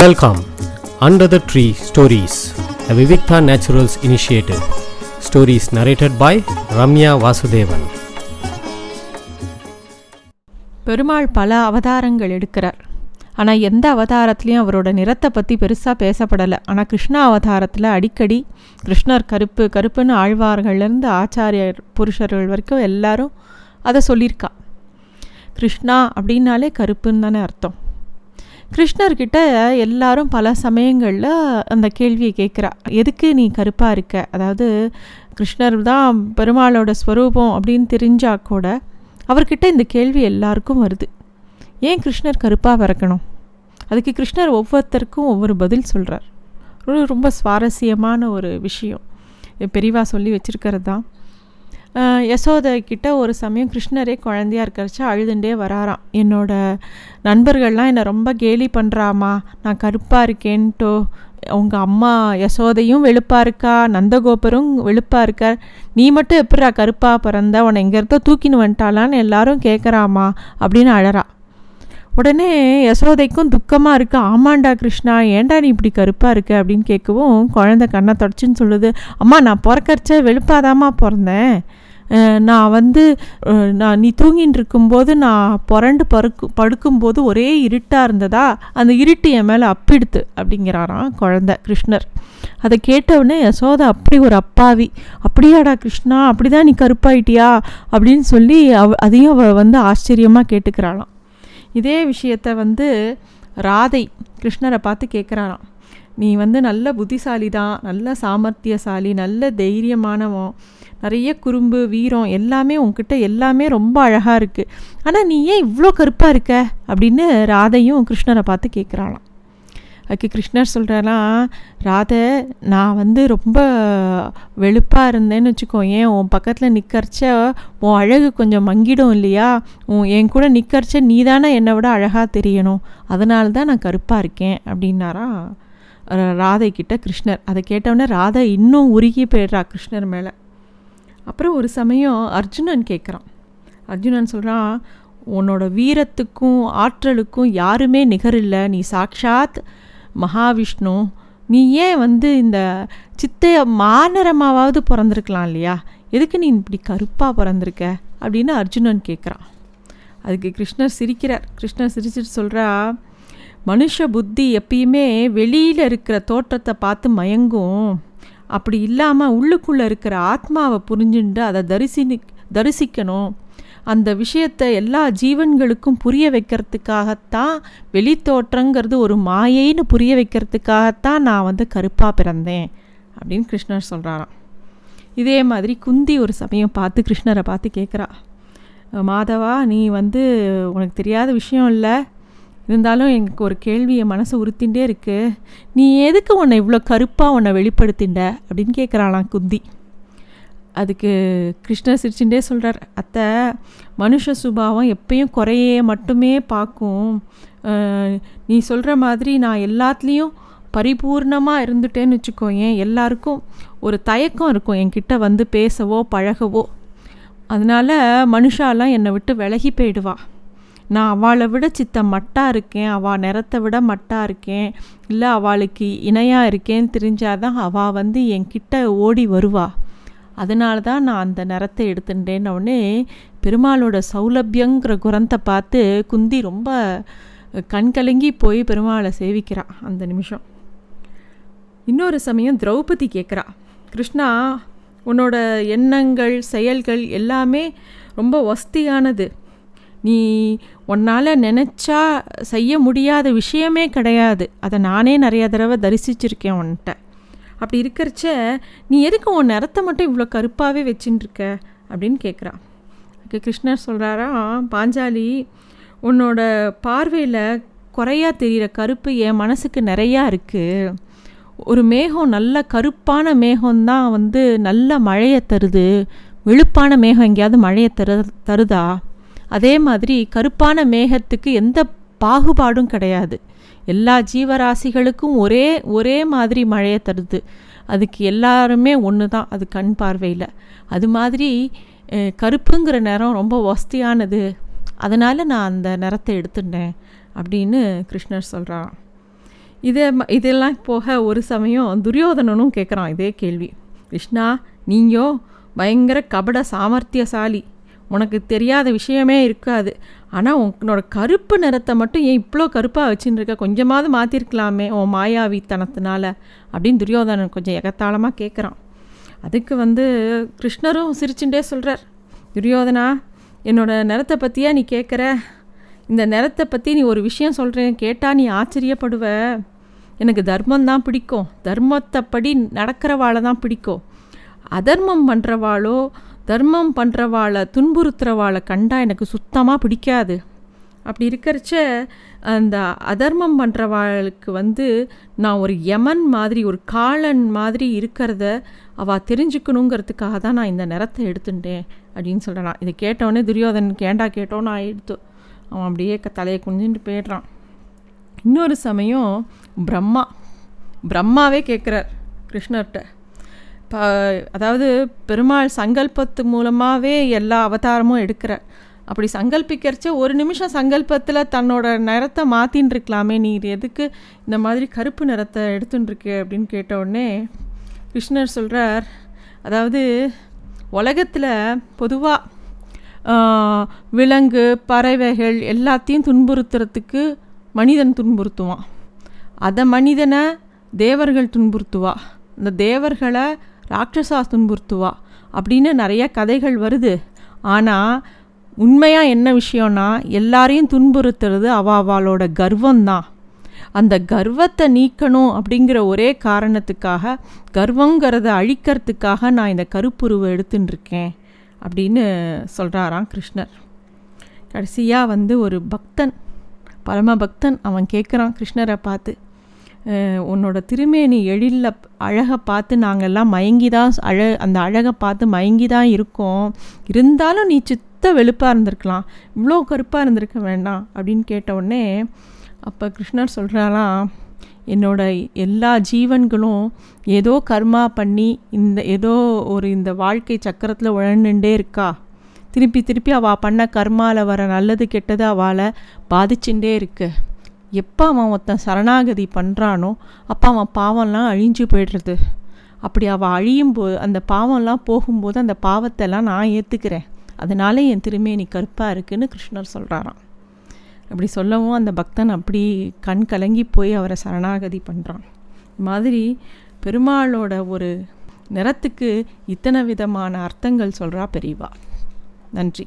Welcome under the tree stories a Vivikta Naturals initiative. Stories narrated by Ramya Vasudevan. Perumal பல அவதாரங்கள் எடுக்கிறார். ஆனால் எந்த அவதாரத்துலேயும் அவரோட நிறத்தை பற்றி பெருசாக பேசப்படலை. ஆனால் கிருஷ்ணா அவதாரத்தில் அடிக்கடி கிருஷ்ணர் கருப்பு கருப்புன்னு ஆழ்வார்கள்லேருந்து ஆச்சாரியர் புருஷர்கள் வரைக்கும் எல்லாரும் அதை சொல்லியிருக்கா. கிருஷ்ணா அப்படின்னாலே கருப்புன்னு தானே அர்த்தம். கிருஷ்ணர்கிட்ட எல்லாரும் பல சமயங்களில் அந்த கேள்வியை கேட்குறா. எதுக்கு நீ கருப்பாக இருக்க? அதாவது கிருஷ்ணர் தான் பெருமாளோட ஸ்வரூபம் அப்படின்னு தெரிஞ்சா கூட அவர்கிட்ட இந்த கேள்வி எல்லாருக்கும் வருது. ஏன் கிருஷ்ணர் கருப்பாக பிறக்கணும்? அதுக்கு கிருஷ்ணர் ஒவ்வொருத்தருக்கும் ஒவ்வொரு பதில் சொல்கிறார் ரொம்ப சுவாரஸ்யமான ஒரு விஷயம். பெரிவா சொல்லி வச்சுருக்கிறது தான். யசோதை கிட்ட ஒரு சமயம் கிருஷ்ணரே குழந்தையா இருக்கிறச்சு அழுதுண்டே வராராம். என்னோட நண்பர்கள்லாம் என்னை ரொம்ப கேலி பண்ணுறாமா நான் கருப்பாக இருக்கேன்ட்டோ. உங்கள் அம்மா யசோதையும் வெளுப்பாக இருக்கா? நந்தகோபரும் வெளுப்பாக இருக்கார் நீ மட்டும் எப்படிரா கருப்பாக பிறந்த? உன்னை இங்கேருந்தோ தூக்கின்னு வந்துட்டாளான்னு எல்லாரும் கேட்குறாமா அப்படின்னு அழறா. உடனே யசோதைக்கும் துக்கமாக இருக்குது ஆமாண்டா கிருஷ்ணா ஏன்டா நீ இப்படி கருப்பாக இருக்க? அப்படின்னு கேட்கவும் குழந்தை கண்ணை தொடச்சின்னு சொல்லுது. அம்மா நான் பிறக்கரிச்ச வெளுப்பாதாம்மா பிறந்தேன். நான் வந்து நான் நீ தூங்கின்னு இருக்கும்போது நான் புரண்டு படுக்கு படுக்கும்போது ஒரே இருட்டாக இருந்ததா? அந்த இருட்டு என் மேலே அப்பிடுத்து அப்படிங்கிறாராம் குழந்த கிருஷ்ணர். அதை கேட்டவுடனே யசோதா அப்படி ஒரு அப்பாவி. அப்படியாடா கிருஷ்ணா? அப்படிதான் நீ கருப்பாயிட்டியா? அப்படின்னு சொல்லி அவ அதையும் அவள் வந்து ஆச்சரியமாக கேட்டுக்கிறாளாம். இதே விஷயத்த வந்து ராதை கிருஷ்ணரை பார்த்து கேட்குறாராம் நீ வந்து நல்ல புத்திசாலி தான் நல்ல சாமர்த்தியசாலி நல்ல தைரியமானவன். நிறைய குறும்பு வீரம் எல்லாமே உன்கிட்ட எல்லாமே ரொம்ப அழகாக இருக்குது ஆனால் நீ ஏன் இவ்வளோ கருப்பாக இருக்க? அப்படின்னு ராதையும் கிருஷ்ணரை பார்த்து கேட்குறாளாம் அதுக்கு கிருஷ்ணர் சொல்கிறனா ராதை நான் வந்து ரொம்ப வெளுப்பாக இருந்தேன்னு வச்சுக்கோ ஏன் உன் பக்கத்தில் நிற்கரிச்ச உன் அழகு கொஞ்சம் மங்கிடும் இல்லையா? உன் என் கூட நிற்கரிச்ச நீ தானே என்னை விட அழகாக தெரியணும். அதனால தான் நான் கருப்பாக இருக்கேன் அப்படின்னாரா ராதை கிட்ட கிருஷ்ணர். அதை கேட்டவுடனே ராதை இன்னும் உருகி போயிடுறா கிருஷ்ணர் மேலே. அப்புறம் ஒரு சமயம் அர்ஜுனன் கேட்குறான். அர்ஜுனன் சொல்கிறான் உன்னோட வீரத்துக்கும் ஆற்றலுக்கும் யாருமே நிகரில்லை நீ சாக்ஷாத் மகாவிஷ்ணு. நீ ஏன் வந்து இந்த சித்தைய மாநரமாவது பிறந்திருக்கலாம் இல்லையா? எதுக்கு நீ இப்படி கருப்பாக பிறந்திருக்க? அப்படின்னு அர்ஜுனன் கேட்குறான். அதுக்கு கிருஷ்ணர் சிரிக்கிறார். கிருஷ்ணர் சிரிச்சிட்டு சொல்கிறா மனுஷ புத்தி எப்பயுமே வெளியில் இருக்கிற தோற்றத்தை பார்த்து மயங்கும். அப்படி இல்லாமல் உள்ளுக்குள்ளே இருக்கிற ஆத்மாவை புரிஞ்சுட்டு அதை தரிசி தரிசிக்கணும். அந்த விஷயத்தை எல்லா ஜீவன்களுக்கும் புரிய வைக்கிறதுக்காகத்தான் வெளித்தோற்றங்கிறது ஒரு மாயைன்னு புரிய வைக்கிறதுக்காகத்தான் நான் வந்து கருப்பாக பிறந்தேன் அப்படின்னு கிருஷ்ணர் சொல்கிறாராம் இதே மாதிரி குந்தி ஒரு சமயம் பார்த்து கிருஷ்ணரை பார்த்து கேட்குறா மாதவா நீ வந்து உனக்கு தெரியாத விஷயம் இல்லை இருந்தாலும் எனக்கு ஒரு கேள்வி என் மனசை உறுத்தின்றே இருக்கு. நீ எதுக்கு உன்னை இவ்வளோ கருப்பாக உன்னை வெளிப்படுத்திண்ட? அப்படின்னு கேட்குறாளாம் குந்தி. அதுக்கு கிருஷ்ணர் சிரிச்சுட்டே சொல்கிறார் அத்தை மனுஷ சுபாவம் எப்பயும் குறையே மட்டுமே பார்க்கும் நீ சொல்கிற மாதிரி நான் எல்லாத்துலேயும் பரிபூர்ணமாக இருந்துட்டேன்னு வச்சுக்கோ ஏன் எல்லாருக்கும் ஒரு தயக்கம் இருக்கும் என்கிட்ட வந்து பேசவோ பழகவோ. அதனால் மனுஷாலாம் என்னை விட்டு விலகி போயிடுவாள் நான் அவளை விட சித்த மட்டாக இருக்கேன் அவள் நிறத்தை விட மட்டாக இருக்கேன் இல்லை அவளுக்கு இணையாக இருக்கேன்னு தெரிஞ்சாதான் அவள் வந்து என்கிட்ட ஓடி வருவா. அதனால தான் நான் அந்த நிறத்தை எடுத்துட்டேன்னொடனே பெருமாளோட சௌலபியங்கிற குரத்தை பார்த்து குந்தி ரொம்ப கண்கலங்கி போய் பெருமாளை சேவிக்கிறான் அந்த நிமிஷம். இன்னொரு சமயம் திரௌபதி கேட்குறா கிருஷ்ணா உன்னோட எண்ணங்கள் செயல்கள் எல்லாமே ரொம்ப வஸ்தியானது. நீ உன்னால் நினச்சா செய்ய முடியாத விஷயமே கிடையாது. அதை நானே நிறையா தடவை தரிசிச்சிருக்கேன் உன்கிட்ட. அப்படி இருக்கிறச்ச நீ எதுக்கு உன் நிறத்தை மட்டும் இவ்வளோ கருப்பாகவே வச்சுட்டுருக்க அப்படின்னு கேட்குறான் கிருஷ்ணர் சொல்கிறாரா பாஞ்சாலி உன்னோட பார்வையில் குறையா தெரிகிற கருப்பு என் மனசுக்கு நிறையா இருக்குது ஒரு மேகம் நல்ல கருப்பான மேகம்தான் வந்து நல்ல மழையை தருது. வெளுப்பான மேகம் எங்கேயாவது மழையை தரு தருதா? அதே மாதிரி கருப்பான மேகத்துக்கு எந்த பாகுபாடும் கிடையாது. எல்லா ஜீவராசிகளுக்கும் ஒரே ஒரே மாதிரி மழையை தருது. அதுக்கு எல்லாருமே ஒன்று தான் அது கண் பார்வையில். அது மாதிரி கருப்புங்கிற நிறம் ரொம்ப வசதியானது. அதனால் நான் அந்த நிறத்தை எடுத்துட்டேன் அப்படின்னு கிருஷ்ணர் சொல்கிறான் இதே இதெல்லாம் போக ஒரு சமயம் துரியோதனனும் கேட்குறான் இதே கேள்வி. கிருஷ்ணா நீயோ பயங்கர கபட சாமர்த்தியசாலி. உனக்கு தெரியாத விஷயமே இருக்காது. ஆனால் உன்னோட கருப்பு நிறத்தை மட்டும் ஏன் இவ்வளோ கருப்பாக வச்சுன்னு இருக்க கொஞ்சமாவது மாற்றிருக்கலாமே உன் மாயாவித்தனத்தினால. அப்படின்னு துரியோதனன் கொஞ்சம் எகத்தாளமாக கேட்குறான் அதுக்கு வந்து கிருஷ்ணரும் சிரிச்சுட்டே சொல்கிறார் துரியோதனா என்னோட நிறத்தை பற்றியா நீ கேட்குற இந்த நிறத்தை பற்றி நீ ஒரு விஷயம் சொல்கிறேன் கேட்டால் நீ ஆச்சரியப்படுவ. எனக்கு தர்மம் தான் பிடிக்கும். தர்மத்தைப்படி நடக்கிறவாளை தான் பிடிக்கும். அதர்மம் பண்ணுறவாளோ தர்மம் பண்ணுறவாளை துன்புறுத்துறவாளை கண்டா எனக்கு சுத்தமாக பிடிக்காது. அப்படி இருக்கிறச்ச அந்த அதர்மம் பண்ணுறவாளுக்கு வந்து நான் ஒரு யமன் மாதிரி ஒரு காளன் மாதிரி இருக்கிறத அவள் தெரிஞ்சுக்கணுங்கிறதுக்காக தான் நான் இந்த நிறத்தை எடுத்துட்டேன் அப்படின்னு சொல்கிறான் இதை கேட்டவொடனே துரியோதன் ஏண்டா கேட்டோன்னு ஆயிடுத்து. அவன் அப்படியே க- தலையை குஞ்சுட்டு போயிடுறான். இன்னொரு சமயம் பிரம்மா பிரம்மாவே கேட்குறார் கிருஷ்ணர்கிட்ட ப அதாவது பெருமாள் சங்கல்பத்து மூலமாகவே எல்லா அவதாரமும் எடுக்கிறார். அப்படி சங்கல்பிக்கிறச்ச ஒரு நிமிஷம் சங்கல்பத்தில் தன்னோட நிறத்தை மாற்றின்னு இருக்கலாமே நீர் எதுக்கு இந்த மாதிரி கருப்பு நிறத்தை எடுத்துட்டுருக்கு அப்படின்னு கேட்டவுடனே கிருஷ்ணர் சொல்கிறார் அதாவது உலகத்தில் பொதுவாக விலங்கு பறவைகள் எல்லாத்தையும் துன்புறுத்துறதுக்கு மனிதன் துன்புறுத்துவான். அதை மனிதனை தேவர்கள் துன்புறுத்துவா. இந்த தேவர்களை ராட்சசா துன்புறுத்துவா அப்படின்னு நிறைய கதைகள் வருது. ஆனால் உண்மையாக என்ன விஷயம்னா எல்லாரையும் துன்புறுத்துறது அவ அவளோட கர்வம்தான் அந்த கர்வத்தை நீக்கணும் அப்படிங்கிற ஒரே காரணத்துக்காக கர்வங்கிறத அழிக்கிறதுக்காக நான் இந்த கருப்புருவை எடுத்துன்னு இருக்கேன் அப்படின்னு சொல்கிறாராம் கிருஷ்ணர். கடைசியாக வந்து ஒரு பக்தன் பரம பக்தன் அவன் கேட்குறான் கிருஷ்ணரை பார்த்து. உன்னோட திருமேனி எழில அழகை பார்த்து நாங்கள்லாம் மயங்கி தான் அழ அந்த அழகை பார்த்து மயங்கி தான் இருக்கோம். இருந்தாலும் நீ சித்த வெளுப்பாக இருந்திருக்கலாம். இவ்வளோ கருப்பாக இருந்திருக்க வேண்டாம் அப்படின்னு கேட்ட உடனே அப்போ கிருஷ்ணர் சொல்கிறாராம் என்னோட எல்லா ஜீவன்களும் ஏதோ கர்மா பண்ணி இந்த ஏதோ ஒரு இந்த வாழ்க்கை சக்கரத்தில் உழண்டுண்டே இருக்கா. திருப்பி திருப்பி அவள் பண்ண கர்மாவில் வர நல்லது கெட்டது அவளை பாதிச்சுட்டே இருக்குது எப்போ அவன் ஒருத்தன் சரணாகதி பண்ணுறானோ அப்போ அவன் பாவம்லாம் அழிஞ்சு போயிடுறது. அப்படி அவள் அழியும் போது அந்த பாவம்லாம் போகும்போது அந்த பாவத்தெல்லாம் நான் ஏற்றுக்கிறேன் அதனால என் திருமேனி கருப்பாக இருக்குன்னு கிருஷ்ணர் சொல்கிறாராம் அப்படி சொல்லவும் அந்த பக்தன் அப்படி கண் கலங்கி போய் அவரை சரணாகதி பண்ணுறான் மாதிரி பெருமாளோட ஒரு நிறத்துக்கு இத்தனை விதமான அர்த்தங்கள் சொல்கிறா பெரியவா. நன்றி.